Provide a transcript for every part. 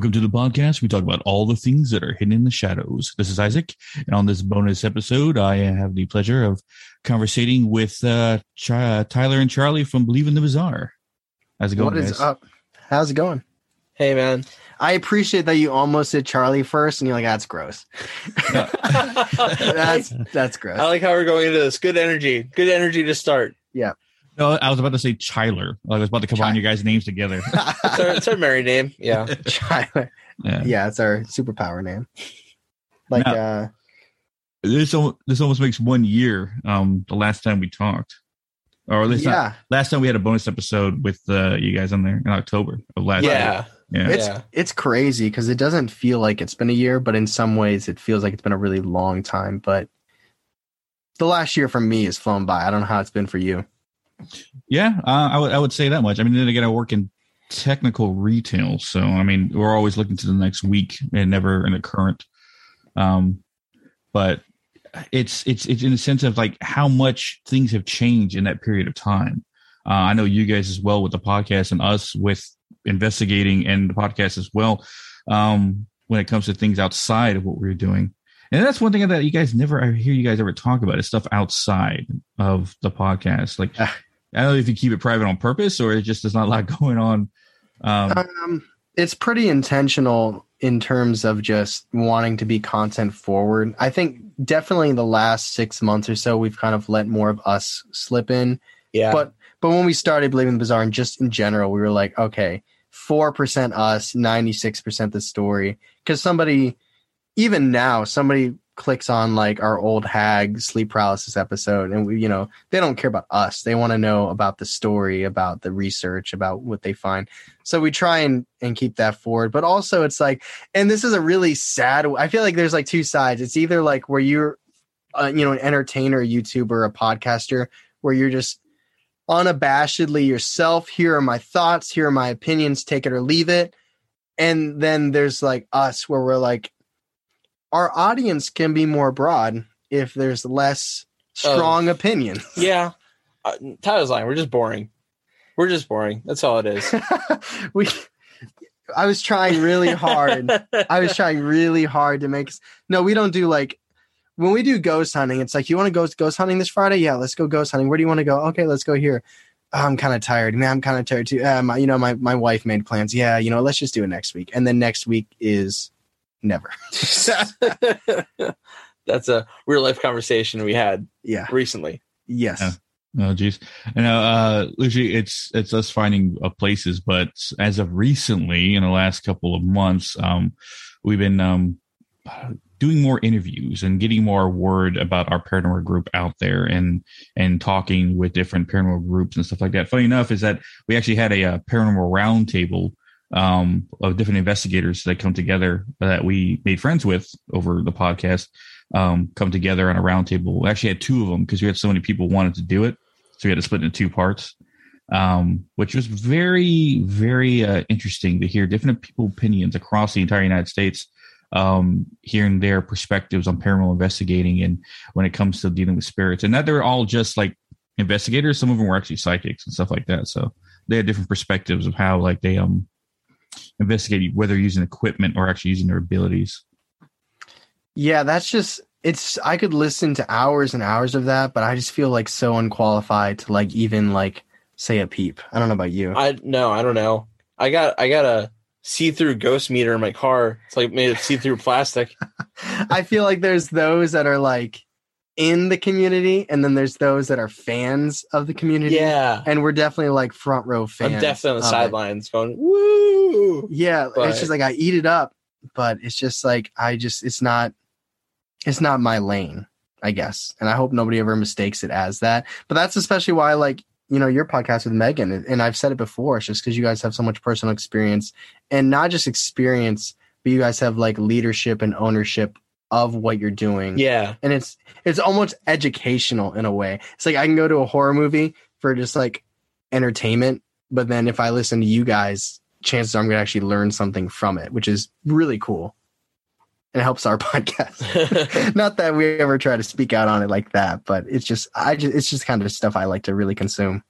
Welcome to the podcast. We talk about all the things that are hidden in the shadows. This is Isaac, and on this bonus episode, I have the pleasure of conversating with uh, Ch- Tyler and Charlie from Believe in the Bizarre. How's it going? What is guys? up? How's it going? Hey man. I appreciate that you almost said Charlie first, and you're like, "That's gross." that's that's gross. I like how we're going into this. Good energy. Good energy to start. No, I was about to say Chyler. I was about to combine Chy- your guys' names together. It's our, it's our married name. Yeah. Tyler. Yeah. Yeah, it's our superpower name. Like, No. uh, This this almost makes one year. Um, the last time we talked, or at least not- last time we had a bonus episode with uh, you guys on there in October of last year. Yeah. Yeah. it's Yeah. it's crazy because it doesn't feel like it's been a year, but in some ways, it feels like it's been a really long time. But the last year for me has flown by. I don't know how it's been for you. Yeah, uh, I would I would say that much. I mean, then again, I work in technical retail, so I mean, we're always looking to the next week and never in the current. Um, but it's it's it's in the sense of like how much things have changed in that period of time. Uh, I know you guys as well with the podcast and us with investigating and the podcast as well. Um, when it comes to things outside of what we're doing. And that's one thing that you guys never I hear you guys ever talk about is stuff outside of the podcast. Like Ah. I don't know if you keep it private on purpose or it just there's not a lot going on. Um, Um, it's pretty intentional in terms of just wanting to be content forward. I think definitely the last six months or so, we've kind of let more of us slip in. Yeah. But but when we started believing the bizarre, and just in general, we were like, okay, four percent us, ninety six percent the story. Because somebody, even now, somebody clicks on like our old hag sleep paralysis episode, and we, you know, they don't care about us. They want to know about the story, about the research, about what they find. So we try and and keep that forward. But also, it's like, and this is a really sad. I feel like there's like two sides. It's either like where you're, uh, you know, an entertainer, a YouTuber, a podcaster, where you're just unabashedly yourself. Here are my thoughts. Here are my opinions. Take it or leave it. And then there's like us, where we're like, our audience can be more broad if there's less strong opinion. yeah. Uh, Tyler's lying. We're just boring. We're just boring. That's all it is. we, I was trying really hard. I was trying really hard to make. No, we don't do like when we do ghost hunting. It's like you want to go ghost hunting this Friday. Yeah, let's go ghost hunting. Where do you want to go? Okay, let's go here. "Oh, I'm kind of tired. Man, I'm kind of tired too. Uh, my, you know, my my wife made plans. Yeah, you know, let's just do it next week. And then next week is never. That's a real life conversation we had Yeah. recently. Yes. Yeah. Oh, geez. And uh, uh, usually it's it's us finding uh, places, but as of recently, in the last couple of months, um, we've been um, doing more interviews and getting more word about our paranormal group out there, and and talking with different paranormal groups and stuff like that. Funny enough, is that we actually had a, uh paranormal roundtable um, of different investigators that come together that we made friends with over the podcast um, come together on a roundtable. We actually had two of them because we had so many people wanted to do it, so we had to split into two parts, um, which was very, very uh, interesting to hear different people opinions across the entire United States, um, hearing their perspectives on paranormal investigating and when it comes to dealing with spirits, and that they're all just like investigators. Some of them were actually psychics and stuff like that, so they had different perspectives of how like they um investigate whether using equipment or actually using their abilities. Yeah, that's just it's I could listen to hours and hours of that, but I just feel like so unqualified to like even like say a peep. I don't know about you. I no, I don't know. I got I got a see through ghost meter in my car. It's like made of see through plastic. I feel like there's those that are like in the community and then there's those that are fans of the community. Yeah. And we're definitely like front row fans. I'm definitely on the of it. sidelines going, woo. Yeah, But- it's just like I eat it up, but it's just like I just it's not it's not my lane, I guess. And I hope nobody ever mistakes it as that. But that's especially why I like, you know, your podcast with Megan. And- And I've said it before, it's just because you guys have so much personal experience and not just experience, but you guys have like leadership and ownership of what you're doing. Yeah. And it's it's almost educational in a way. It's like I can go to a horror movie for just like entertainment, but then if I listen to you guys, chances are I'm gonna actually learn something from it, which is really cool. And it helps our podcast. Not that we ever try to speak out on it like that, but it's just I just it's just kind of stuff I like to really consume.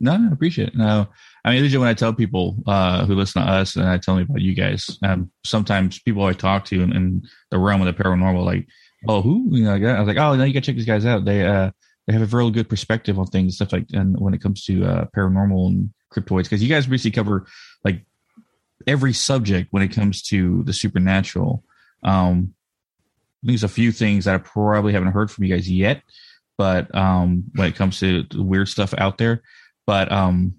No, I appreciate it. No, I mean, usually when I tell people uh, who listen to us and I tell me about you guys, um, sometimes people I talk to in, in the realm of the paranormal, like, oh, who? You know, I was like, oh, no, you got to check these guys out. They uh, they have a really good perspective on things, stuff like, and when it comes to uh, paranormal and cryptoids, because you guys basically cover like every subject when it comes to the supernatural. Um, there's a few things that I probably haven't heard from you guys yet, but um, when it comes to weird stuff out there, but um,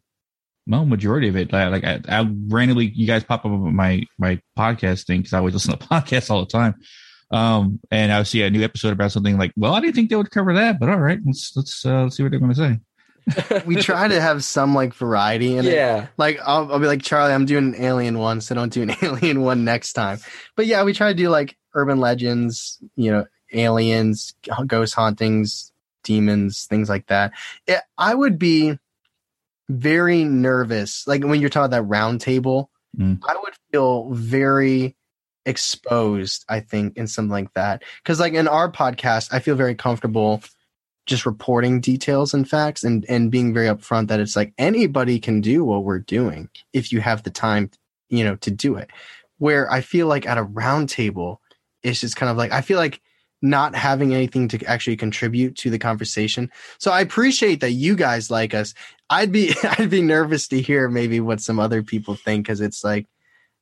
well, majority of it, like I, I randomly, you guys pop up on my my podcast thing because I always listen to podcasts all the time. Um, and I see a new episode about something like, well, I didn't think they would cover that, but all right, let's let's uh, let's see what they're going to say. we try to have some like variety in it. yeah. Like I'll, I'll be like Charlie, I'm doing an alien one, so don't do an alien one next time. But yeah, we try to do like urban legends, you know, aliens, ghost hauntings, demons, things like that. It, I would be very nervous, like when you're talking that round table. Mm. I would feel very exposed. I think in something like that, because like in our podcast, I feel very comfortable just reporting details and facts and and being very upfront that it's like anybody can do what we're doing if you have the time you know to do it where i feel like at a round table it's just kind of like i feel like not having anything to actually contribute to the conversation so i appreciate that you guys like us i'd be i'd be nervous to hear maybe what some other people think because it's like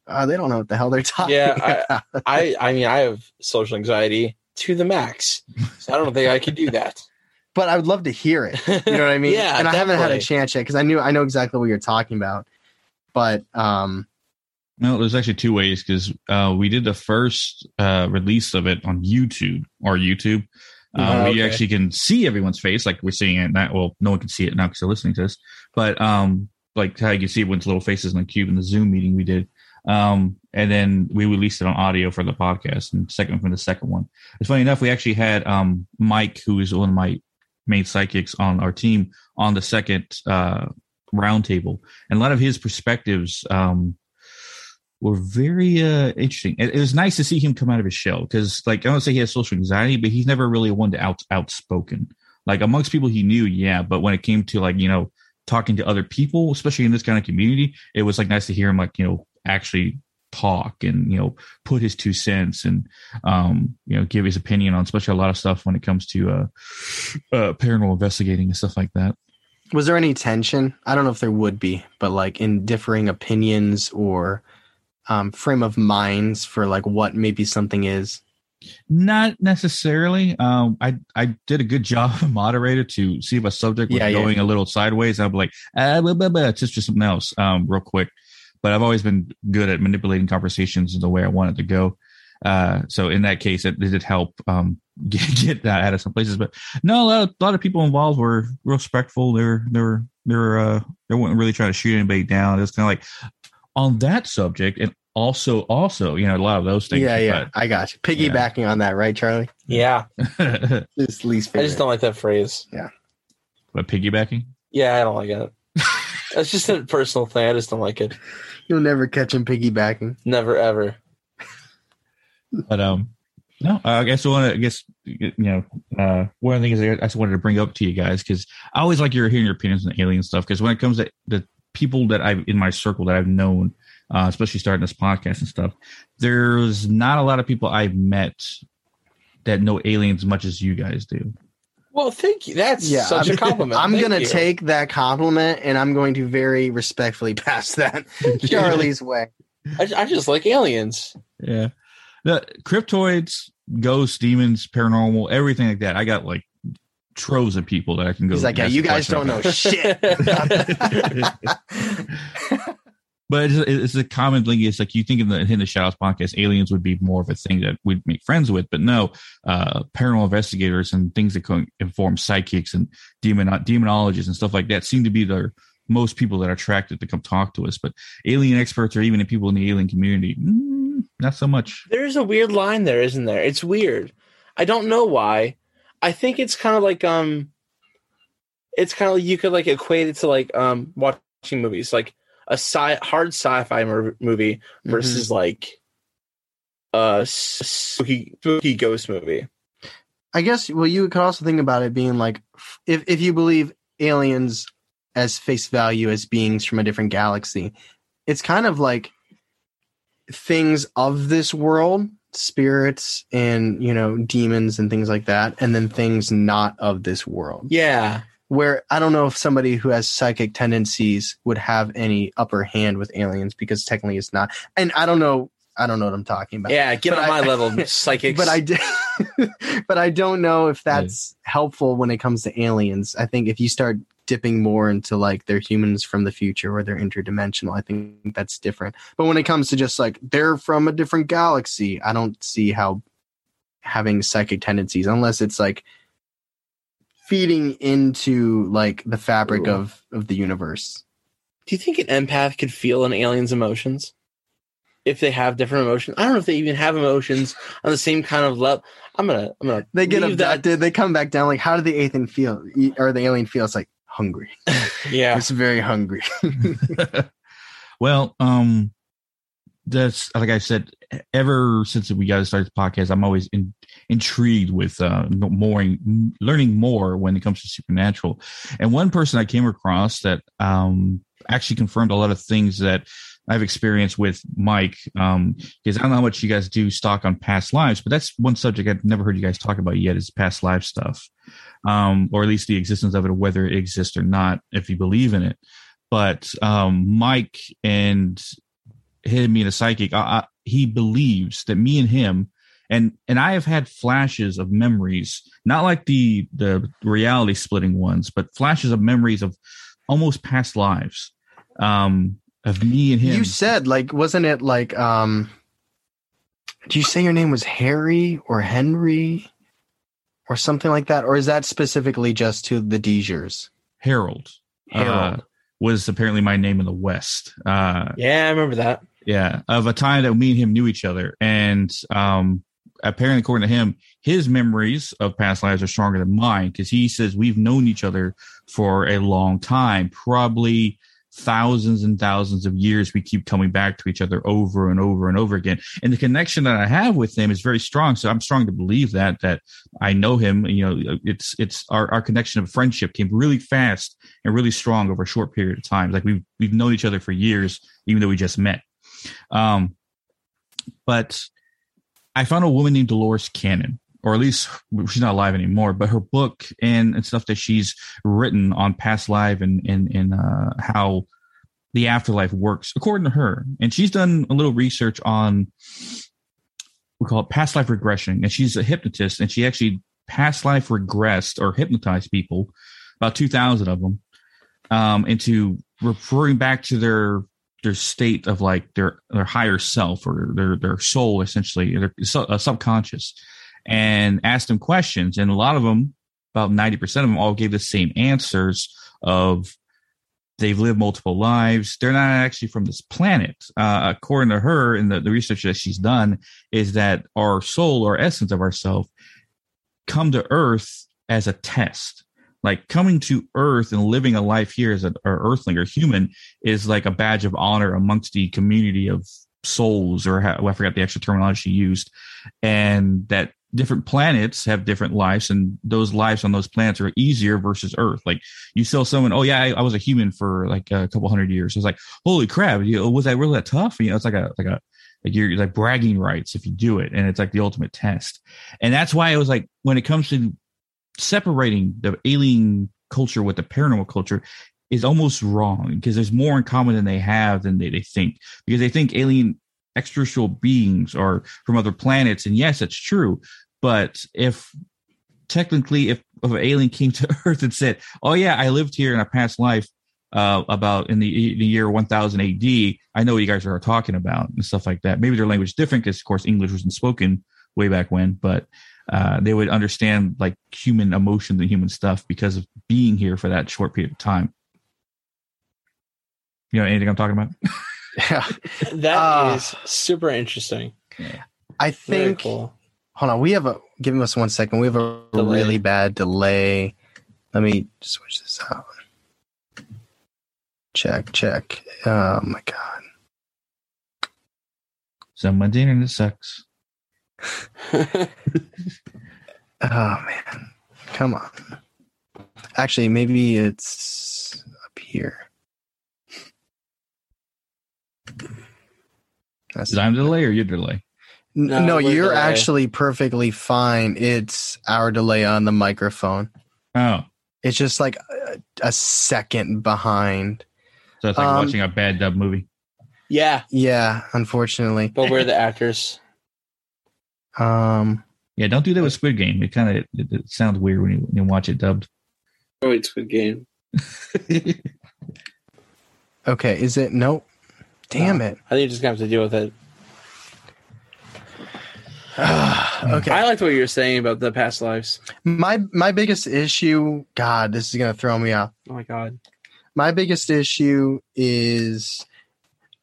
uh, they don't know what the hell they're talking Yeah, about I I mean I have social anxiety to the max. So I don't think I could do that. but i would love to hear it You know what I mean? Yeah, And I haven't had a chance yet because I knew I know exactly what you're talking about. But um, No, there's actually two ways because uh, we did the first uh, release of it on YouTube or YouTube. Uh, Oh, We actually can see everyone's face, like we're seeing it now. Well, no one can see it now because they're listening to us. But um, like how you can see everyone's little faces in the cube in the Zoom meeting we did. Um, and then we released it on audio for the podcast and second for the second one. It's funny enough, we actually had um, Mike, who is one of my main psychics on our team, on the second uh, roundtable, and a lot of his perspectives um, were very uh, interesting. It, it was nice to see him come out of his shell because, like, I don't say he has social anxiety, but he's never really one to out outspoken. Like amongst people he knew, yeah, but when it came to like you know talking to other people, especially in this kind of community, it was like nice to hear him like you know actually talk and you know put his two cents and um you know give his opinion on especially a lot of stuff when it comes to uh, uh paranormal investigating and stuff like that was there any tension? I don't know if there would be, but like in differing opinions or um, frame of minds for like what maybe something is. Not necessarily. Um, I I did a good job, of a moderator, to see if a subject was Yeah, yeah. going a little sideways. I'd be like, ah, blah, blah, blah. it's just, just something else, um, real quick. But I've always been good at manipulating conversations the way I want it to go. Uh, so in that case, it, it did help um, get, get that out of some places. But no, a lot, of, a lot of people involved were respectful. They're they're they're uh, they weren't really trying to shoot anybody down. It was kind of like on that subject, and also also you know a lot of those things. yeah, yeah, I got you. Piggybacking on that, right, Charlie? Yeah. But, This least I just don't like that phrase. Yeah. But piggybacking. Yeah, I don't like it. That's just a personal thing. I just don't like it. You'll never catch him piggybacking. Never ever. But um, no, I guess I want to. I guess you know, uh, one of the things I just wanted to bring up to you guys because I always like your hearing your opinions on alien stuff because when it comes to the people that I've in my circle that I've known, uh, especially starting this podcast and stuff, there's not a lot of people I've met that know aliens as much as you guys do. Well, thank you. That's Yeah, such I'm, a compliment. I'm gonna take that compliment and I'm going to very respectfully pass that Charlie's way. I, I just like aliens. Yeah, the cryptoids, ghosts, demons, paranormal, everything like that. I got like troves of people that I can go. He's like, yeah, you guys don't about. know shit. But it's, it's a common thing. It's like you think in the in the Shadows podcast, aliens would be more of a thing that we'd make friends with, but no, uh, paranormal investigators and things that can inform psychics and demon demonologists and stuff like that seem to be the most people that are attracted to come talk to us. But alien experts or even people in the alien community, mm, not so much. There's a weird line there, isn't there? It's weird. I don't know why. I think it's kind of like um, it's kind of like you could like equate it to like um watching movies, like a sci hard sci-fi movie versus like a spooky, spooky ghost movie. I guess well, you could also think about it being like if if you believe aliens as face value as beings from a different galaxy. It's kind of like things of this world, spirits and, you know, demons and things like that, and then things not of this world. Yeah. Where I don't know if somebody who has psychic tendencies would have any upper hand with aliens because technically it's not. And I don't know I don't know what I'm talking about. Yeah, get But on I- my level, psychics. But I d- but I don't know if that's helpful when it comes to aliens. I think if you start dipping more into like they're humans from the future or they're interdimensional, I think that's different. But when it comes to just like they're from a different galaxy, I don't see how having psychic tendencies unless it's like feeding into like the fabric Ooh. of of the universe. Do you think an empath could feel an alien's emotions? If they have different emotions, I don't know if they even have emotions on the same kind of level. I'm gonna, I'm gonna. They get leave that- abducted, they come back down like how did the alien feel or the alien feel? It's like hungry. Yeah, It's very hungry. well, um, that's like I said. Ever since we got to start this podcast, I'm always in, intrigued with uh, more learning more when it comes to supernatural. And one person I came across that um, actually confirmed a lot of things that I've experienced with Mike. Um, because I don't know how much you guys do stock on past lives, but that's one subject I've never heard you guys talk about yet is past life stuff, um, or at least the existence of it, or whether it exists or not, if you believe in it. But um, Mike and him being a psychic, I, I, he believes that me and him and and I have had flashes of memories, not like the the reality splitting ones, but flashes of memories of almost past lives, um, of me and him. You said like wasn't it like um did you say your name was Harry or Henry or something like that? Or is that specifically just to the Deegers? Harold, uh, Harold. was apparently my name in the West. Uh, yeah, I remember that. yeah, of a time that me and him knew each other, and um, apparently, according to him, his memories of past lives are stronger than mine because he says we've known each other for a long time, probably thousands and thousands of years. We keep coming back to each other over and over and over again, and the connection that I have with him is very strong. So I'm strong to believe that that I know him. You know, it's it's our our connection of friendship came really fast and really strong over a short period of time. Like we've we've known each other for years, even though we just met. Um, but I found a woman named Dolores Cannon, or at least she's not alive anymore, but her book and, and stuff that she's written on past life and, and, and uh, how the afterlife works, according to her. And she's done a little research on, we call it past life regression. And she's a hypnotist and she actually past life regressed or hypnotized people, about 2,000 of them, um, into referring back to their their state of like their their higher self or their their soul essentially their uh, subconscious and asked them questions and a lot of them about 90% of them all gave the same answers of they've lived multiple lives. They're not actually from this planet. Uh, according to her and the, the research that she's done is that our soul or essence of ourself come to earth as a test. Like coming to earth and living a life here as an earthling or human is like a badge of honor amongst the community of souls or how, I forgot the actual terminology she used and that different planets have different lives and those lives on those planets are easier versus earth. Like you tell someone oh yeah I, I was a human for like a couple hundred years. It's like holy crap you know, was that really that tough? You know it's like a like a like you're like bragging rights if you do it and it's like the ultimate test. And that's why it was like when it comes to separating the alien culture with the paranormal culture is almost wrong because there's more in common than they have than they, they think. Because they think alien extraterrestrial beings are from other planets and yes that's true but if technically if, if an alien came to earth and said oh yeah i lived here in a past life uh, about in the, the year 1000 AD. I know what you guys are talking about and stuff like that. Maybe their language is different because, of course, English wasn't spoken way back when, but uh, they would understand like human emotions and human stuff because of being here for that short period of time. You know anything I'm talking about? Yeah. That is Ah. super interesting. I think cool. hold on, we have a give us one second. We have a Delay. really bad delay. Let me switch this out. Check, check. Oh my god. Someone's internet sucks. Oh man. Come on. Actually, maybe it's up here. That's Is I'm delay or your delay? No, No, you're delay. actually perfectly fine. It's our delay on the microphone. Oh, It's just like a, a second behind. so it's like Um, watching a bad dub movie. Yeah, Yeah, unfortunately. but we're the actors. Um, Yeah, don't do that with Squid Game. It kind of it, it sounds weird when you, when you watch it dubbed. Oh, it's Squid game. okay, is it? Nope. Damn it. I think you're just gonna have to deal with it. okay. I liked what you were saying about the past lives. My my biggest issue, God, this is gonna throw me off. Oh my god. My biggest issue is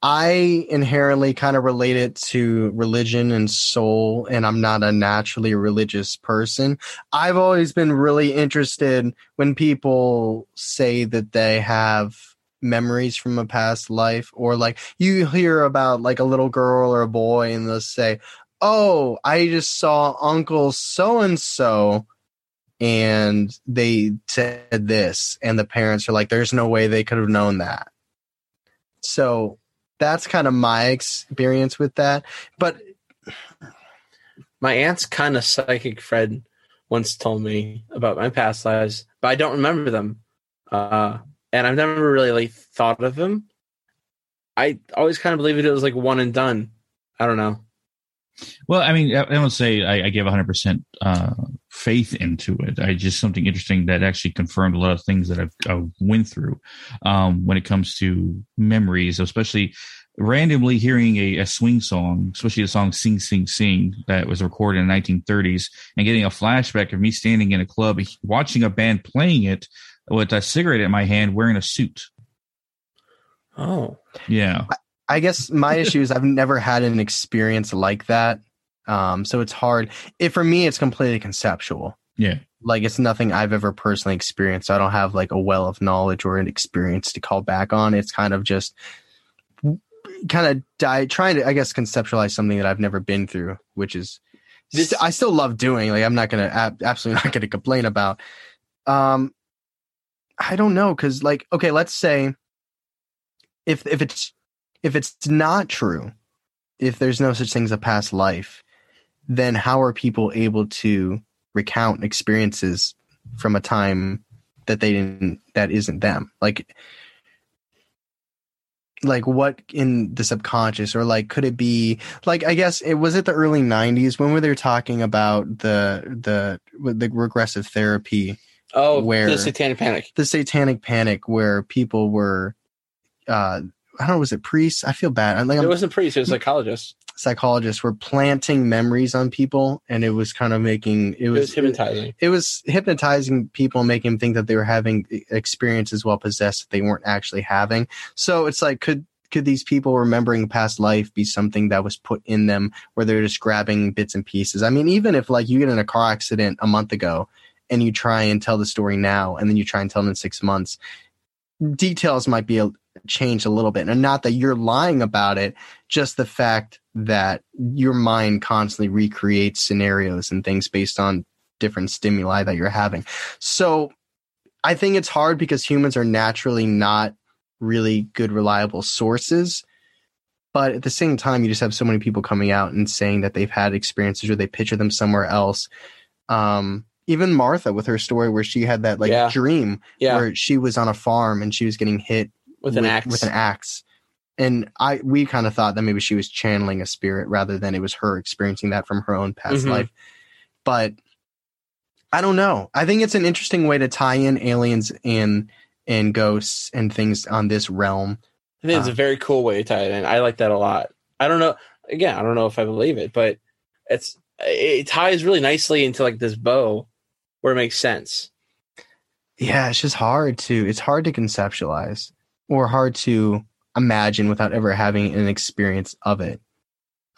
I inherently kind of relate it to religion and soul, and I'm not a naturally religious person. I've always been really interested when people say that they have memories from a past life, or like you hear about like a little girl or a boy, and they'll say, Oh, I just saw Uncle so and so and they said this and the parents are like there's no way they could have known that so that's kind of my experience with that but My aunt's kind of psychic friend once told me about my past lives, but I don't remember them. Uh, and I've never really like thought of them. I always kind of believed it was like one and done. I don't know. Well, I mean, I, don't say I, I give 100% uh, faith into it. I just something interesting that actually confirmed a lot of things that I've I went through um, when it comes to memories, especially randomly hearing a, a swing song, especially the song "Sing Sing Sing" that was recorded in the 1930s, and getting a flashback of me standing in a club watching a band playing it with a cigarette in my hand, wearing a suit. Oh, Yeah, i guess my issue is i've never had an experience like that. Um, so it's hard. It for me it's completely conceptual. Yeah. like it's nothing i've ever personally experienced. I don't have like a well of knowledge or an experience to call back on. It's kind of just kind of die trying to i guess conceptualize something that i've never been through which is This- st- i still love doing like i'm not gonna ab- absolutely not gonna complain about. Um i don't know because like okay let's say if if it's if it's not true if there's no such thing as a past life then how are people able to recount experiences from a time that they didn't that isn't them? Like like what in the subconscious or like could it be like i guess it was it the early 90s when were they talking about the the the regressive therapy oh, Where- the Satanic Panic. the satanic panic where people were uh i don't know was it priests i feel bad like It I'm, wasn't priests; it was psychologists. psychologists were planting memories on people and it was kind of making it It was was hypnotizing. it was hypnotizing people, making them think that they were having experiences while possessed that they weren't actually having. So it's like, could could these people remembering past life be something that was put in them where they're just grabbing bits and pieces? I mean, even if like you get in a car accident a month ago and you try and tell the story now, and then you try and tell it in six months, details might be changed a little bit, and not that you're lying about it, just the fact that your mind constantly recreates scenarios and things based on different stimuli that you're having. So I think it's hard because humans are naturally not really good, reliable sources. But at the same time, you just have so many people coming out and saying that they've had experiences or they picture them somewhere else. Um, even Martha with her story where she had that like Yeah. dream Yeah, where she was on a farm and she was getting hit with an axe. with an axe. And I we kind of thought that maybe she was channeling a spirit rather than it was her experiencing that from her own past Mhm. life. But I don't know. I think it's an interesting way to tie in aliens and and ghosts and things on this realm. I think it's Uh, a very cool way to tie it in. I like that a lot. I don't know. Again, I don't know if I believe it, but it's it ties really nicely into like this bow where it makes sense. Yeah, it's just hard to it's hard to conceptualize or hard to imagine without ever having an experience of it.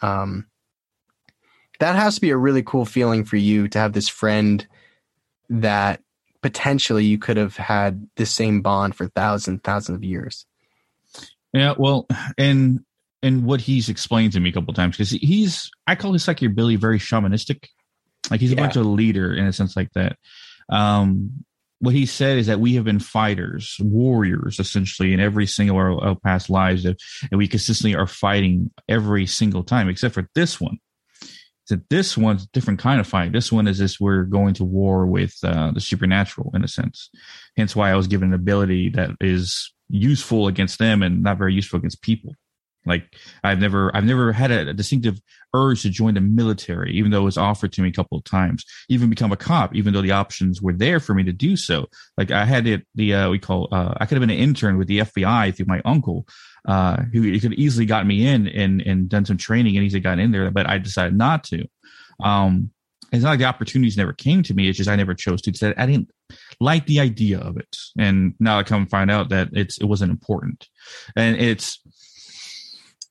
Um that has to be a really cool feeling for you to have this friend that potentially you could have had the same bond for thousands thousands of years. Yeah, well, and and what he's explained to me a couple times because he's I call his psychic ability very shamanistic, like he's a bunch of leader in a sense like that. Um, what he said is that we have been fighters, warriors, essentially, in every single our, our past lives, and we consistently are fighting every single time, except for this one. So this one's a different kind of fight. This one is this we're going to war with uh, the supernatural in a sense. Hence why I was given an ability that is useful against them and not very useful against people. Like I've never, I've never had a, a, distinctive urge to join the military, even though it was offered to me a couple of times. Even become a cop, even though the options were there for me to do so. Like I had it, the uh, we call, uh, I could have been an intern with the FBI through my uncle, uh, who could easily got me in and and done some training and easily got in there, but I decided not to. Um, it's not like the opportunities never came to me. It's just I never chose to. I didn't like the idea of it, and now I come and find out that it's it wasn't important, and it's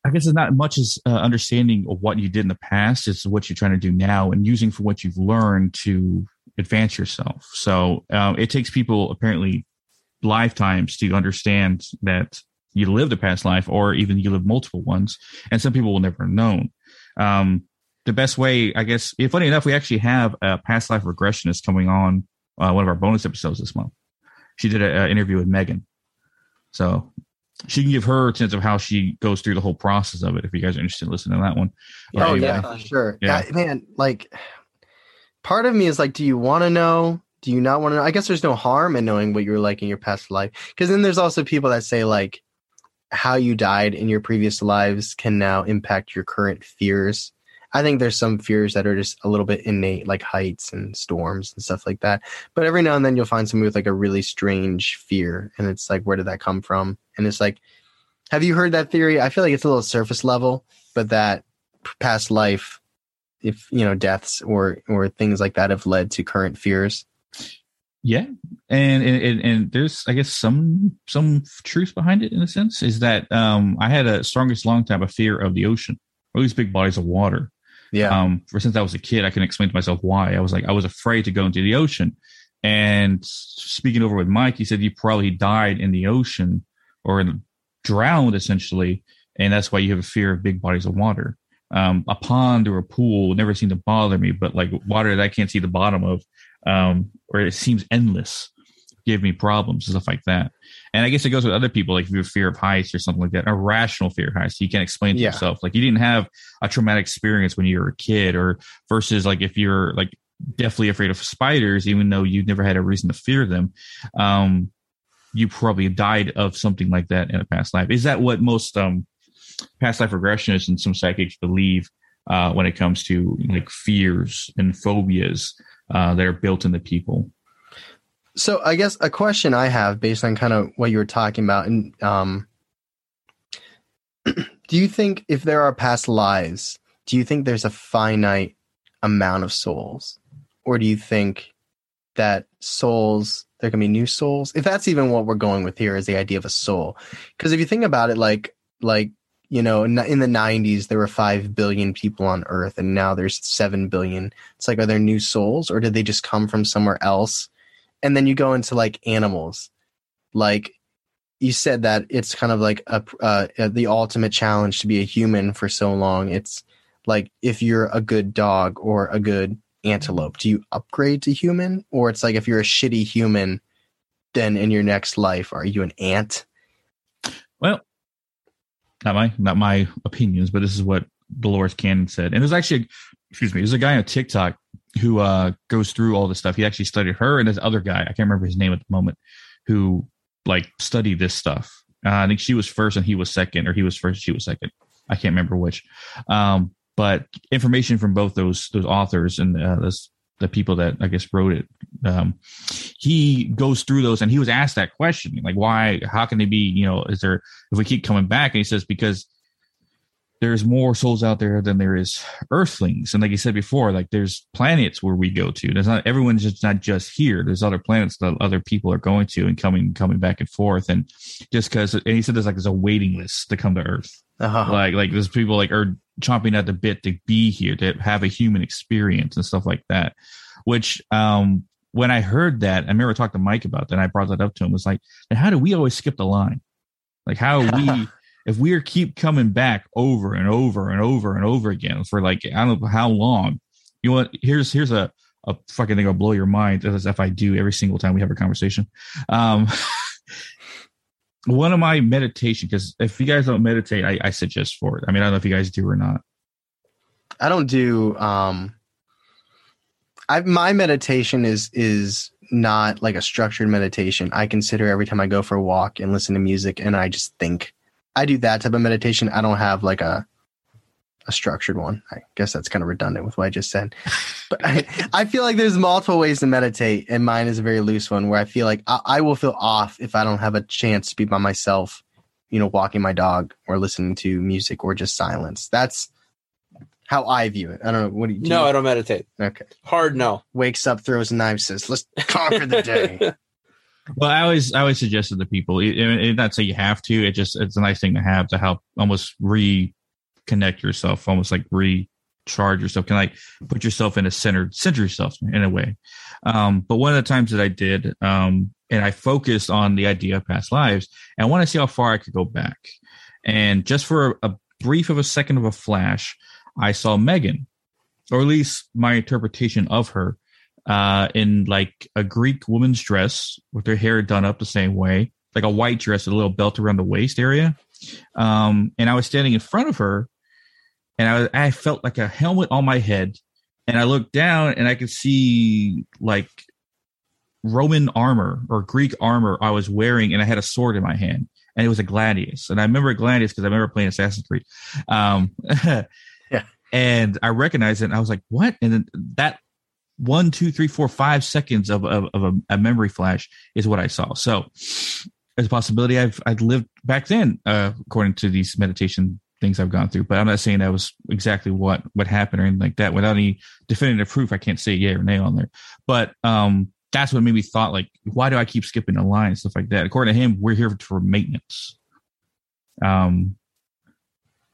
I guess it's not much as uh, understanding of what you did in the past. It's what you're trying to do now and using for what you've learned to advance yourself. So uh, it takes people apparently lifetimes to understand that you lived a past life or even you live multiple ones. And some people will never know. Um, the best way, I guess, funny enough, we actually have a past life regressionist coming on uh, one of our bonus episodes this month. She did an interview with Megan. So she can give her a sense of how she goes through the whole process of it. If you guys are interested in listening to that one. Oh anyway, yeah, for sure. Yeah. man, like part of me is like, do you want to know? Do you not want to know? I guess there's no harm in knowing what you were like in your past life. Because then there's also people that say like how you died in your previous lives can now impact your current fears. I think there's some fears that are just a little bit innate, like heights and storms and stuff like that. But every now and then you'll find somebody with like a really strange fear, and it's like, where did that come from? And it's like, have you heard that theory? I feel like it's a little surface level, but that past life, if you know, deaths or or things like that have led to current fears. Yeah, and and and there's I guess some some truth behind it in a sense is that um I had a strongest long time a fear of the ocean or these big bodies of water yeah. Um, for since I was a kid, I can explain to myself why. I was like, I was afraid to go into the ocean. And speaking over with Mike, he said you probably died in the ocean or in, drowned essentially, and that's why you have a fear of big bodies of water. Um, a pond or a pool never seemed to bother me, but like water that I can't see the bottom of, um, or it seems endless, gave me problems and stuff like that. And I guess it goes with other people, like if you have fear of heights or something like that, a rational fear of heights. You can't explain to yeah. yourself. Like you didn't have a traumatic experience when you were a kid, or versus like if you're like definitely afraid of spiders, even though you never had a reason to fear them. Um, you probably died of something like that in a past life. Is that what most um, past life regressionists and some psychics believe uh, when it comes to like fears and phobias uh, that are built in the people? So I guess a question I have based on kind of what you were talking about, and um, do you think if there are past lives, do you think there's a finite amount of souls, or do you think that souls there can be new souls? If that's even what we're going with here, is the idea of a soul? Because if you think about it, like like you know, in the 90s, there were 5 billion people on Earth, and now there's 7 billion. It's like, are there new souls, or did they just come from somewhere else and then you go into like animals. Like you said that it's kind of like a uh, the ultimate challenge to be a human for so long. It's like if you're a good dog or a good antelope do you upgrade to human? Or it's like if you're a shitty human then in your next life are you an ant? Well not my not my opinions but this is what dolores cannon said. And there's actually excuse me there's a guy on tiktok who uh, goes through all this stuff. He actually studied her and this other guy. I can't remember his name at the moment, who like studied this stuff. Uh, I think she was first and he was second, or he was first, she was second. I can't remember which. Um, but information from both those those authors and uh, this, the people that I guess wrote it, um, he goes through those and he was asked that question, like why, how can they be, you know, is there if we keep coming back? And he says because there's more souls out there than there is earthlings. And like you said before like there's planets where we go to. There's not everyone's just not just here. There's other planets that other people are going to and coming coming back and forth. And just because and he said there's like there's a waiting list to come to earth. Uh-huh. like like there's people like are chomping at the bit to be here to have a human experience and stuff like that which um when i heard that i remember talking to mike about that and i brought that up to him. Was like how do we always skip the line? Like how we if we are keep coming back over and over and over and over again for like I don't know how long, you know what? Here's here's a a fucking thing will blow your mind as if I do every single time we have a conversation. Um, one of my meditation, because if you guys don't meditate, I, I suggest for it. I mean, I don't know if you guys do or not. I don't do um I my meditation is is not like a structured meditation. I consider every time I go for a walk and listen to music and I just think. I do that type of meditation. I don't have like a a structured one. I guess that's kind of redundant with what I just said. But I, I feel like there's multiple ways to meditate, and mine is a very loose one where I feel like I, I will feel off if I don't have a chance to be by myself, you know, walking my dog or listening to music or just silence. That's how I view it. I don't know. What do you do? No, you- I don't meditate. okay. Hard no. Wakes up, throws a knife, says, "Let's conquer the day." Well, I always I always suggest it to people. It, it, not say you have to. It just it's a nice thing to have to help almost reconnect yourself, almost like recharge yourself. Can like put yourself in a centered center yourself in a way. Um, but one of the times that I did, um, and I focused on the idea of past lives, and I want to see how far I could go back. And just for a, a brief of a second of a flash, I saw Megan, or at least my interpretation of her, uh, in like a Greek woman's dress with her hair done up the same way, like a white dress, with a little belt around the waist area. Um, and I was standing in front of her, and I, was, I felt like a helmet on my head, and I looked down and I could see like Roman armor or Greek armor I was wearing, and I had a sword in my hand, and it was a gladius. And I remember gladius because I remember playing Assassin's Creed. Um, Yeah. And I recognized it, and I was like, "What?" And then that one, two, three, four, five seconds of of, of a, a memory flash is what I saw. So there's a possibility I've I'd lived back then, uh, according to these meditation things I've gone through. But I'm not saying that was exactly what what happened or anything like that. Without any definitive proof, I can't say yeah or nay on there. But um, that's what made me thought like, why do I keep skipping the line and stuff like that? According to him, we're here for maintenance. Um,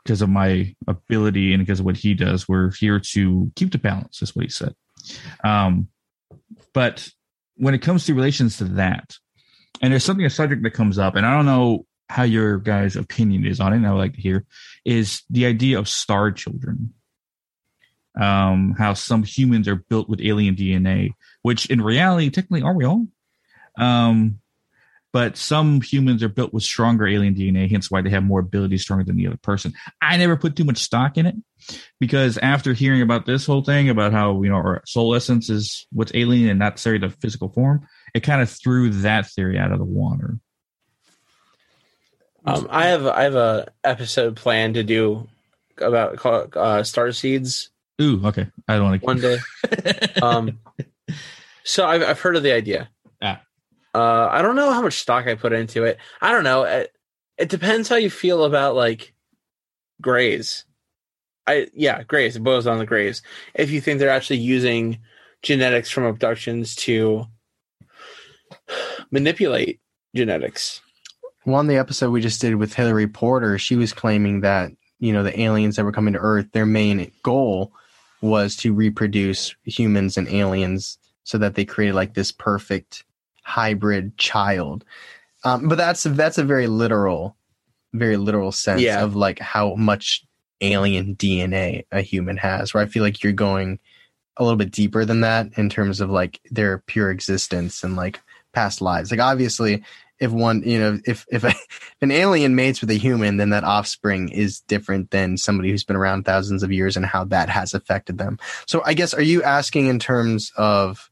because of my ability and because of what he does, we're here to keep the balance. Is what he said. Um, but when it comes to relations to that, and there's something a subject that comes up, and I don't know how your guys' opinion is on it. And I would like to hear is the idea of star children. Um, how some humans are built with alien DNA, which in reality, technically, are we all? Um, but some humans are built with stronger alien DNA, hence why they have more abilities stronger than the other person. I never put too much stock in it because after hearing about this whole thing about how you know our soul essence is what's alien and not necessarily the physical form, it kind of threw that theory out of the water. Um, I have I have a episode planned to do about uh, star seeds Ooh, okay. I don't want to. one day. Um, so I've I've heard of the idea. Uh, I don't know how much stock I put into it. I don't know. It, it depends how you feel about like grays. I yeah, grays. It boils down to grays. If you think they're actually using genetics from abductions to manipulate genetics. Well, on the episode we just did with Hillary Porter, she was claiming that you know the aliens that were coming to Earth, their main goal was to reproduce humans and aliens, so that they created like this perfect hybrid child. Um, but that's that's a very literal, very literal sense Yeah. of like how much alien DNA a human has. Where I feel like you're going a little bit deeper than that in terms of like their pure existence and like past lives. Like obviously, if one you know if if, a, if an alien mates with a human, then that offspring is different than somebody who's been around thousands of years and how that has affected them. So I guess are you asking in terms of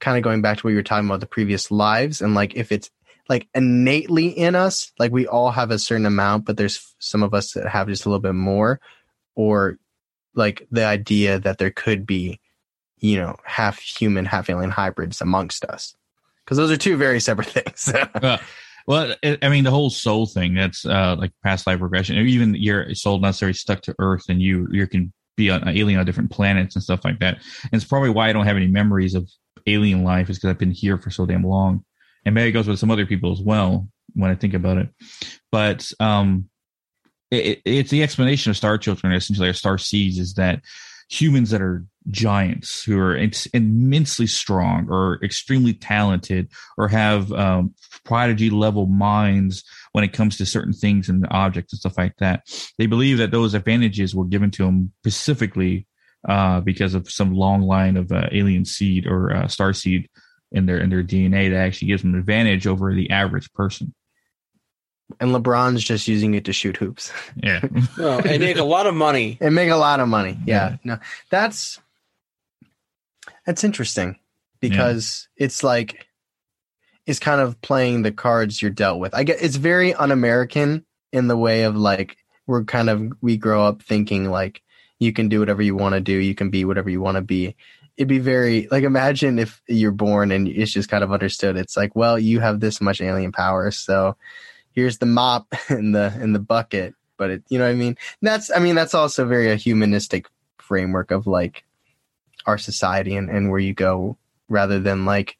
kind of going back to what you were talking about the previous lives and like if it's like innately in us, like we all have a certain amount, but there's some of us that have just a little bit more, or like the idea that there could be, you know, half human, half alien hybrids amongst us. Because those are two very separate things. Uh, well, I mean, the whole soul thing, that's uh, like past life regression. Even your soul necessarily stuck to Earth and you, you can be an alien on different planets and stuff like that. And it's probably why I don't have any memories of alien life is because I've been here for so damn long. And maybe it goes with some other people as well when I think about it. But um, it, it- it's the explanation of star children, essentially, or star seeds, is that humans that are giants who are immensely strong or extremely talented or have um, prodigy level minds when it comes to certain things and objects and stuff like that. They believe that those advantages were given to them specifically uh, because of some long line of uh, alien seed or uh, star seed in their in their DNA that actually gives them an advantage over the average person. And LeBron's just using it to shoot hoops Yeah, No, and make a lot of money. and make a lot of money. Yeah, Yeah. no, that's that's interesting because it's like it's kind of playing the cards you're dealt with. I get it's very un-American in the way of like we're kind of we grow up thinking like you can do whatever you want to do, you can be whatever you want to be. It'd be very like imagine if you're born and it's just kind of understood. It's like, well, you have this much alien power, so here's the mop in the in the bucket. But it, you know what I mean? That's I mean that's also very a humanistic framework of like our society and, and where you go rather than like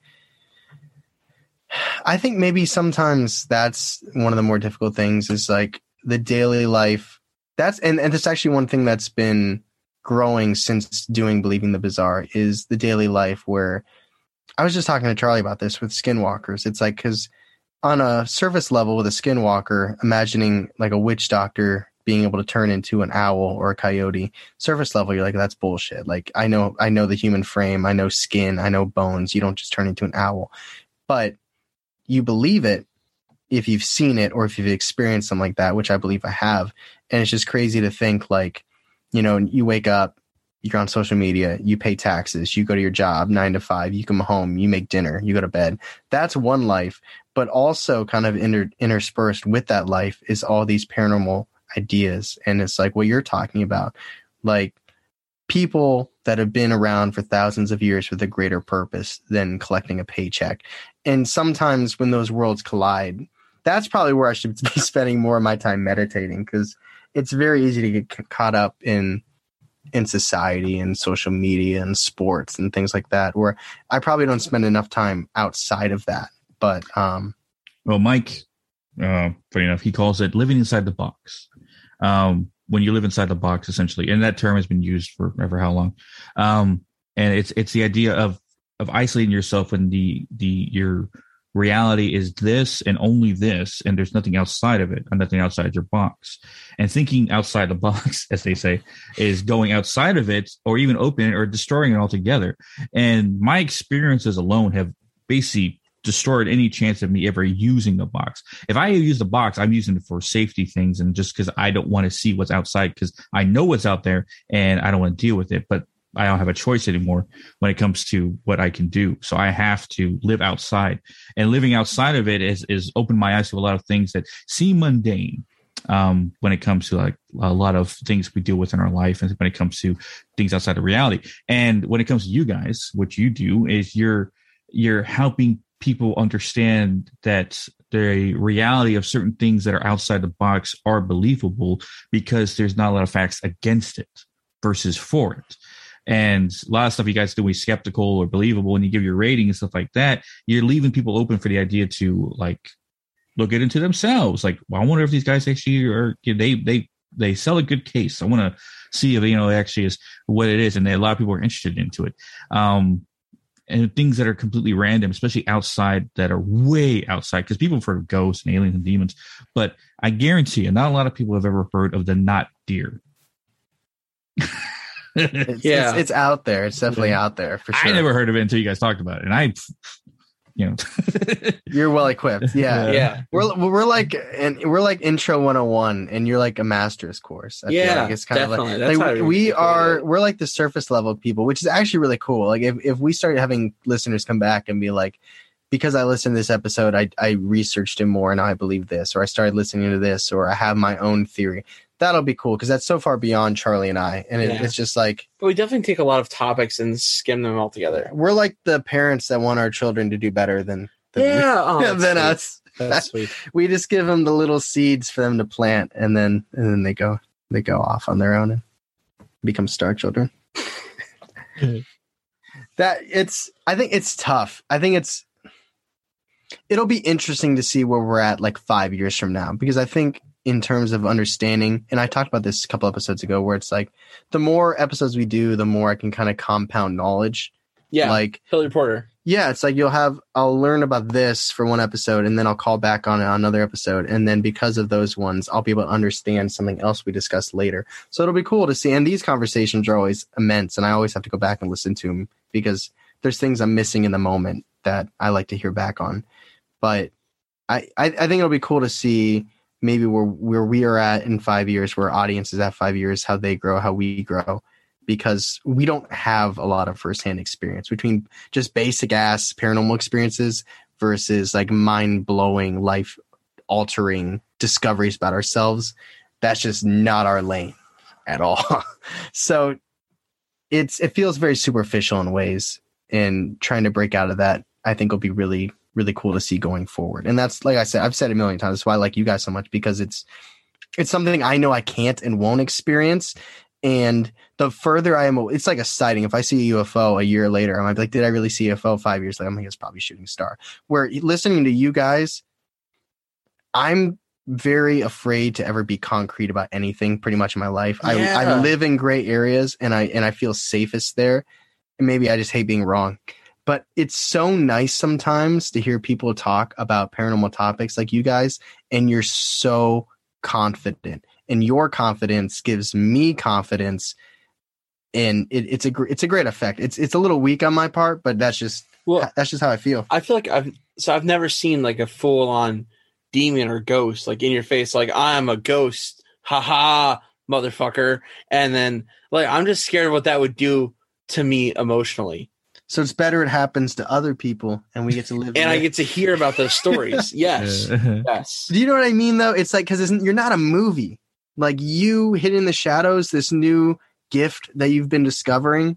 I think maybe sometimes that's one of the more difficult things is like the daily life. That's and, and that's actually one thing that's been growing since doing Believing the Bizarre is the daily life where I was just talking to Charlie about this with skinwalkers. It's like because on a surface level with a skinwalker, imagining like a witch doctor being able to turn into an owl or a coyote, surface level, you're like, that's bullshit. Like I know I know the human frame, I know skin, I know bones. You don't just turn into an owl. But you believe it if you've seen it or if you've experienced something like that, which I believe I have. And it's just crazy to think like, you know, you wake up, you're on social media, you pay taxes, you go to your job nine to five, you come home, you make dinner, you go to bed. That's one life. But also kind of inter- interspersed with that life is all these paranormal ideas. And it's like what you're talking about. Like people that have been around for thousands of years with a greater purpose than collecting a paycheck. And sometimes when those worlds collide, that's probably where I should be spending more of my time meditating because it's very easy to get caught up in in society and social media and sports and things like that where I probably don't spend enough time outside of that. But um Well, Mike, uh, funny enough, he calls it living inside the box. Um, when you live inside the box, essentially, and that term has been used for ever how long. Um, and it's it's the idea of of isolating yourself when the the your reality is this and only this, and there's nothing outside of it, and nothing outside your box. And thinking outside the box, as they say, is going outside of it, or even open or destroying it altogether. And my experiences alone have basically destroyed any chance of me ever using the box. If I use the box, I'm using it for safety things and just because I don't want to see what's outside because I know what's out there and I don't want to deal with it. But I don't have a choice anymore when it comes to what I can do. So I have to live outside, and living outside of it is is open my eyes to a lot of things that seem mundane. Um, when it comes to like a lot of things we deal with in our life, and when it comes to things outside of reality, and when it comes to you guys, what you do is you're you're helping people understand that the reality of certain things that are outside the box are believable because there's not a lot of facts against it versus for it. And a lot of stuff you guys do is skeptical or believable when you give your rating and stuff like that. You're leaving people open for the idea to like look it into themselves. Like, well, I wonder if these guys actually are they they they sell a good case. I want to see if you know actually is what it is, and a lot of people are interested into it. Um, and things that are completely random, especially outside that are way outside, because people have heard of ghosts and aliens and demons, but I guarantee you, not a lot of people have ever heard of the not deer. it's, Yeah. it's, it's out there. It's definitely Yeah. out there for sure. I never heard of it until you guys talked about it, and I, you know, You're well equipped. Yeah. Yeah. We're we're like and we're like intro 101 and you're like a master's course. I feel Yeah, like it's kind definitely. of like, like we are it. we're like the surface level people, which is actually really cool. Like if, if we start having listeners come back and be like because I listened to this episode, I I researched it more and I believe this or I started listening to this or I have my own theory. That'll be cool because that's so far beyond Charlie and I and it, Yeah. it's just like But we definitely take a lot of topics and skim them all together. we're like the parents that want our children to do better than than, we- Yeah, oh, that's than sweet. us. That's sweet. we just give them the little seeds for them to plant and then and then they go they go off on their own and become star children that it's i think it's tough i think it's it'll be interesting to see where we're at like five years from now because i think in terms of understanding and i talked about this a couple episodes ago where it's like the more episodes we do the more i can kind of compound knowledge Yeah. Like Hillary Porter. yeah, it's like you'll have I'll learn about this for one episode and then I'll call back on another episode and then because of those ones I'll be able to understand something else we discussed later. So it'll be cool to see and these conversations are always immense and I always have to go back and listen to them because there's things I'm missing in the moment that I like to hear back on. But I I, I think it'll be cool to see maybe where where we are at in 5 years where audiences at 5 years how they grow, how we grow because we don't have a lot of firsthand experience between just basic ass paranormal experiences versus like mind blowing, life altering discoveries about ourselves. That's just not our lane at all. so it's it feels very superficial in ways, and trying to break out of that, I think will be really really cool to see going forward. And that's like I said, I've said a million times. That's why I like you guys so much because it's it's something I know I can't and won't experience. And the further I am, it's like a sighting. If I see a UFO a year later, I might be like, did I really see a UFO five years later? I'm like, it's probably shooting star. Where listening to you guys, I'm very afraid to ever be concrete about anything pretty much in my life. I, I live in gray areas and I and I feel safest there. And maybe I just hate being wrong. But it's so nice sometimes to hear people talk about paranormal topics like you guys, and you're so confident. And your confidence gives me confidence. And it, it's a gr- it's a great effect. It's it's a little weak on my part, but that's just Well, that's just how I feel. I feel like I've so I've never seen like a full on demon or ghost like in your face, like I'm a ghost, haha, motherfucker. And then like I'm just scared of what that would do to me emotionally. So it's better it happens to other people, and we get to live. And I there. get to hear about those stories. Yes. Yes. Do you know what I mean though? It's like because you're not a movie. Like you hidden in the shadows, this new gift that you've been discovering.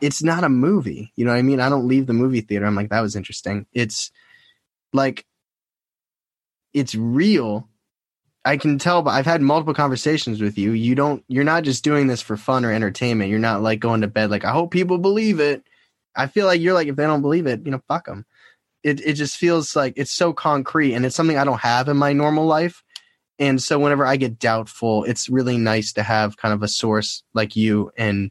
It's not a movie. You know what I mean? I don't leave the movie theater. I'm like, that was interesting. It's like it's real. I can tell, but I've had multiple conversations with you. You don't. You're not just doing this for fun or entertainment. You're not like going to bed like I hope people believe it. I feel like you're like if they don't believe it, you know, fuck them. It it just feels like it's so concrete, and it's something I don't have in my normal life. And so whenever I get doubtful, it's really nice to have kind of a source like you, and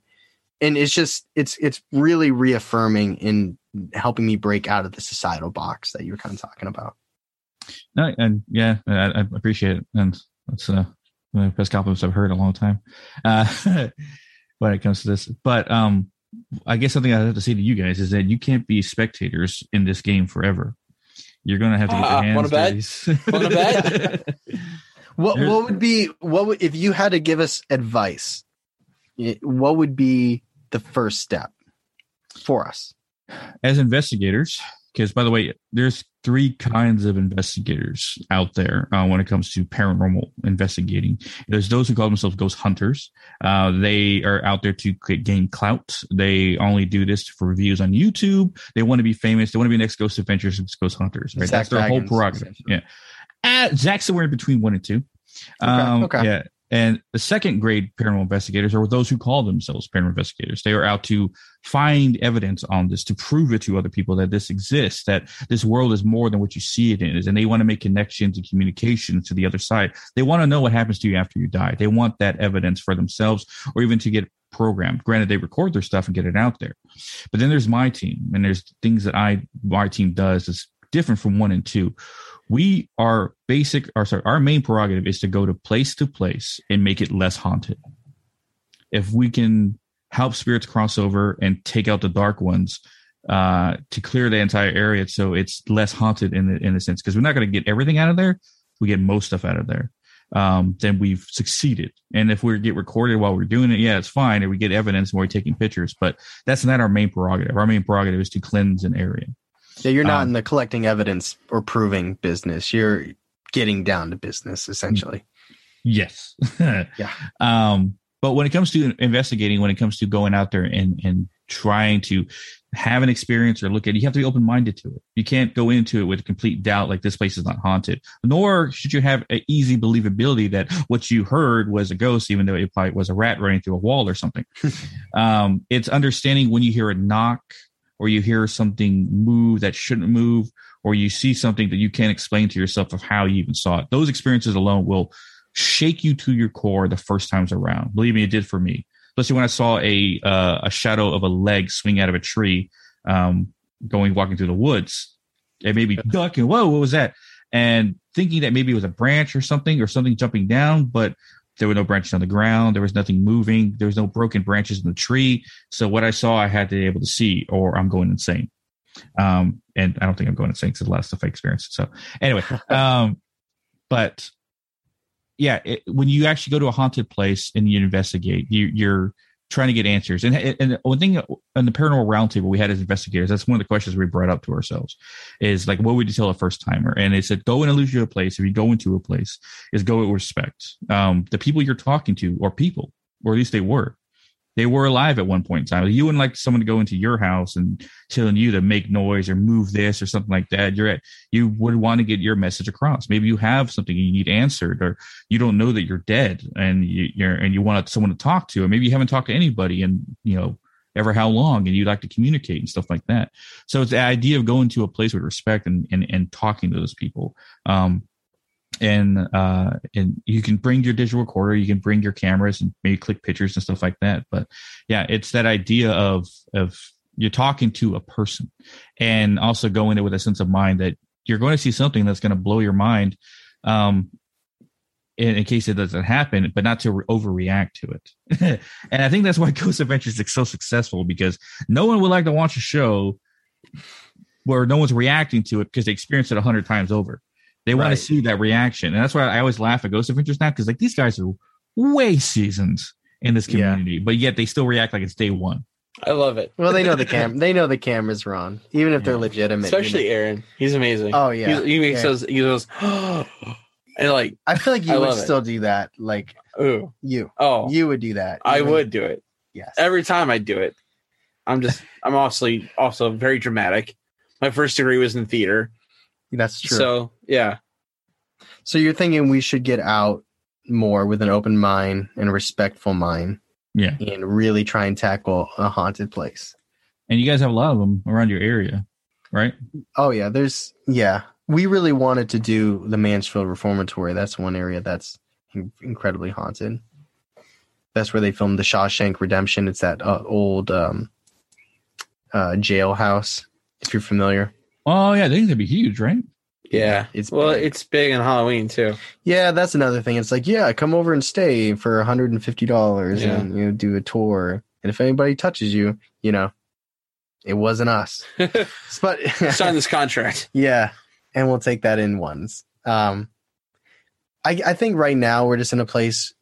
and it's just it's it's really reaffirming in helping me break out of the societal box that you were kind of talking about. No, and yeah, I, I appreciate it, and that's uh, the best compliments I've heard in a long time. Uh, when it comes to this, but um, I guess something I have to say to you guys is that you can't be spectators in this game forever. You're gonna have to get your uh, uh, hands wanna bet? dirty. Wanna bet? What There's- what would be what would if you had to give us advice? What would be the first step for us? As investigators, because by the way, there's three kinds of investigators out there uh, when it comes to paranormal investigating. There's those who call themselves ghost hunters. Uh, they are out there to gain clout. They only do this for reviews on YouTube. They want to be famous. They want to be next Ghost Adventures, next Ghost Hunters. Right? That's their whole prerogative. Yeah. Uh, Zak somewhere in between one and two. Um, okay. Yeah. And the second grade paranormal investigators are those who call themselves paranormal investigators. They are out to find evidence on this, to prove it to other people that this exists, that this world is more than what you see it it is. And they want to make connections and communication to the other side. They want to know what happens to you after you die. They want that evidence for themselves or even to get programmed. Granted, they record their stuff and get it out there. But then there's my team, and there's things that I, my team does that's different from one and two. We are basic or sorry our main prerogative is to go to place to place and make it less haunted. If we can help spirits cross over and take out the dark ones uh to clear the entire area so it's less haunted in in a sense because we're not going to get everything out of there we get most stuff out of there um then we've succeeded. And if we get recorded while we're doing it yeah it's fine. And we get evidence and we're taking pictures but that's not our main prerogative. Our main prerogative is to cleanse an area Yeah, you're not Um, in the collecting evidence or proving business. You're getting down to business essentially. Yes. Yeah. Um, but when it comes to investigating, when it comes to going out there and, and trying to have an experience or look at it, you have to be open minded to it. You can't go into it with complete doubt like this place is not haunted. Nor should you have an easy believability that what you heard was a ghost, even though it probably was a rat running through a wall or something. um, it's understanding when you hear a knock or you hear something move that shouldn't move, or you see something that you can't explain to yourself of how you even saw it. Those experiences alone will shake you to your core the first times around. Believe me, it did for me. especially when I saw a uh, a shadow of a leg swing out of a tree, um, going walking through the woods. It made me duck and whoa, what was that? And thinking that maybe it was a branch or something or something jumping down, but there were no branches on the ground. There was nothing moving. There was no broken branches in the tree. So what I saw, I had to be able to see, or I'm going insane. Um, and I don't think I'm going insane because the last stuff I experienced. So anyway, um, but yeah, it, when you actually go to a haunted place and you investigate, you, you're trying to get answers. And, and one thing on the paranormal roundtable we had as investigators, that's one of the questions we brought up to ourselves is like, what would you tell a first timer? And they said, go and illusion a place. If you go into a place is go with respect. Um, the people you're talking to or people, or at least they were, they were alive at one point in time. You wouldn't like someone to go into your house and telling you to make noise or move this or something like that. You're at, you would want to get your message across. Maybe you have something you need answered, or you don't know that you're dead and you, are and you want someone to talk to, or maybe you haven't talked to anybody and you know ever how long and you'd like to communicate and stuff like that. So it's the idea of going to a place with respect and and, and talking to those people. Um, and uh and you can bring your digital recorder you can bring your cameras and maybe click pictures and stuff like that but yeah it's that idea of of you're talking to a person and also going there with a sense of mind that you're going to see something that's going to blow your mind um in, in, case it doesn't happen, but not to re- overreact to it. and I think that's why Ghost Adventures is so successful because no one would like to watch a show where no one's reacting to it because they experienced it a hundred times over. They right. want to see that reaction, and that's why I always laugh at Ghost Adventures now because like these guys are way seasoned in this community, yeah. but yet they still react like it's day one. I love it. Well, they know the cam. they know the cameras are on, even if yeah. they're legitimate. Especially you know. Aaron, he's amazing. Oh yeah, he, he makes those. He goes, and like I feel like you I would still do that. Like, Ooh. you. Oh, you would do that. I would do it. Yes. Every time I do it, I'm just. I'm also also very dramatic. My first degree was in theater. That's true. So yeah, so you're thinking we should get out more with an open mind and a respectful mind. Yeah. And really try and tackle a haunted place. And you guys have a lot of them around your area, right? Oh yeah, there's yeah. We really wanted to do the Mansfield Reformatory. That's one area that's incredibly haunted. That's where they filmed the Shawshank Redemption. It's that uh, old um, uh, jailhouse. If you're familiar. Oh yeah, they think that'd be huge, right? Yeah, it's well, big. it's big on Halloween too. Yeah, that's another thing. It's like, yeah, come over and stay for hundred and fifty dollars, yeah. and you know, do a tour. And if anybody touches you, you know, it wasn't us. but sign this contract. Yeah, and we'll take that in ones. Um, I I think right now we're just in a place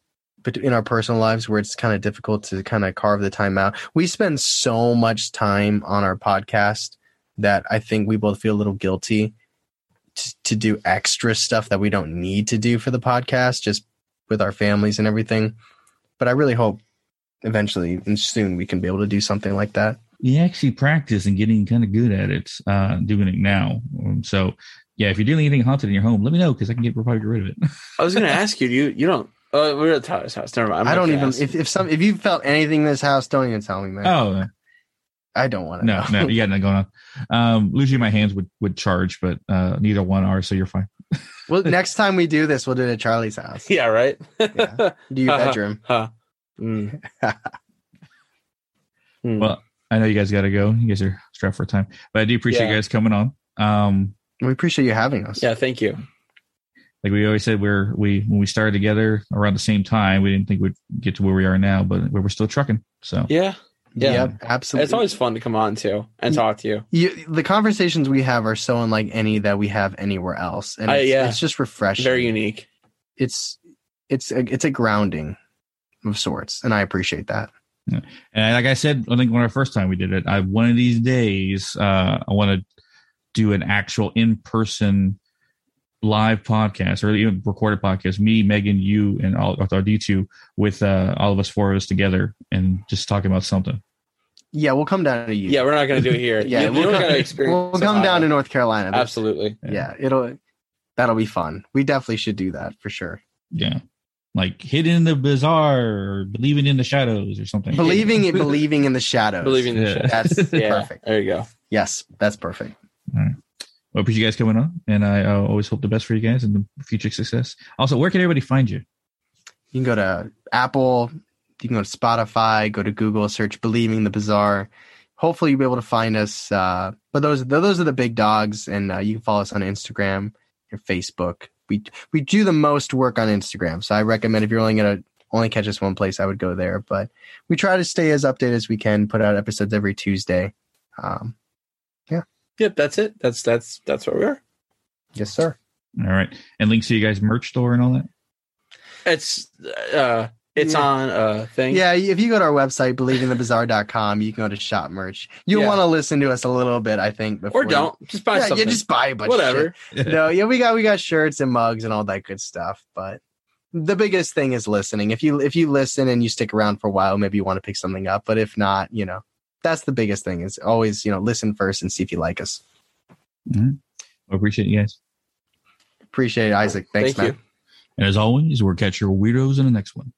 but in our personal lives where it's kind of difficult to kind of carve the time out. We spend so much time on our podcast that I think we both feel a little guilty to, to do extra stuff that we don't need to do for the podcast, just with our families and everything. But I really hope eventually and soon we can be able to do something like that. You actually practice and getting kind of good at it, uh, doing it now. Um, so, yeah, if you're doing anything haunted in your home, let me know because I can get probably get rid of it. I was going to ask you, you you don't. Uh, we're at Tyler's house. Never mind. I'm I do not even. If, if some if you felt anything in this house, don't even tell me, man. Oh, I don't want to. No, know. no, you got nothing going on. Um, losing my hands would would charge, but uh, neither one are, so you're fine. well, next time we do this, we'll do it at Charlie's house. Yeah, right. yeah. Do your bedroom. Huh. Mm. mm. Well, I know you guys got to go. You guys are strapped for time, but I do appreciate yeah. you guys coming on. Um, we appreciate you having us. Yeah, thank you. Like we always said, we're we when we started together around the same time, we didn't think we'd get to where we are now, but we're still trucking. So yeah, yeah, yep, absolutely. It's always fun to come on to and talk to you. you. The conversations we have are so unlike any that we have anywhere else, and it's, yeah. it's just refreshing. Very unique. It's it's a, it's a grounding of sorts, and I appreciate that. Yeah. And like I said, I think when our first time we did it, I one of these days uh, I want to do an actual in person live podcast or even recorded podcast. Me, Megan, you, and all with our D two with uh, all of us four of us together and just talking about something. Yeah, we'll come down to you. Yeah, we're not going to do it here. yeah, we'll, come, we'll come down to North Carolina. There's, Absolutely. Yeah. yeah, it'll that'll be fun. We definitely should do that for sure. Yeah. Like hidden in the bizarre or believing in the shadows or something. Believing in believing in the shadows. Believing in the shadows. That's yeah, perfect. There you go. Yes, that's perfect. All right. Well, appreciate you guys coming on, and I uh, always hope the best for you guys and the future success. Also, where can everybody find you? You can go to Apple, You can go to Spotify, go to Google, search "Believing the Bizarre." Hopefully, you'll be able to find us. Uh, but those those are the big dogs, and uh, you can follow us on Instagram or Facebook. We we do the most work on Instagram, so I recommend if you're only gonna only catch us one place, I would go there. But we try to stay as updated as we can. Put out episodes every Tuesday. Um, yeah. Yep, that's it. That's that's that's where we are. yes, sir. All right. And links to you guys' merch store and all that. It's uh it's Yeah. on a thing. Yeah, if you go to our website, believingthebizarre.com, you can go to shop merch. You'll Yeah. want to listen to us a little bit, I think. Before Or don't. Just buy Yeah, yeah, just buy a bunch of Whatever. shit. No, yeah, we got we got shirts and mugs and all that good stuff. But the biggest thing is listening. If you if you listen and you stick around for a while, maybe you want to pick something up. But if not, you know, that's the biggest thing is always, you know, listen first and see if you like us. I appreciate you guys. Appreciate it, Isaac. Thanks, Thank man. you. And as always, we'll catch your weirdos in the next one.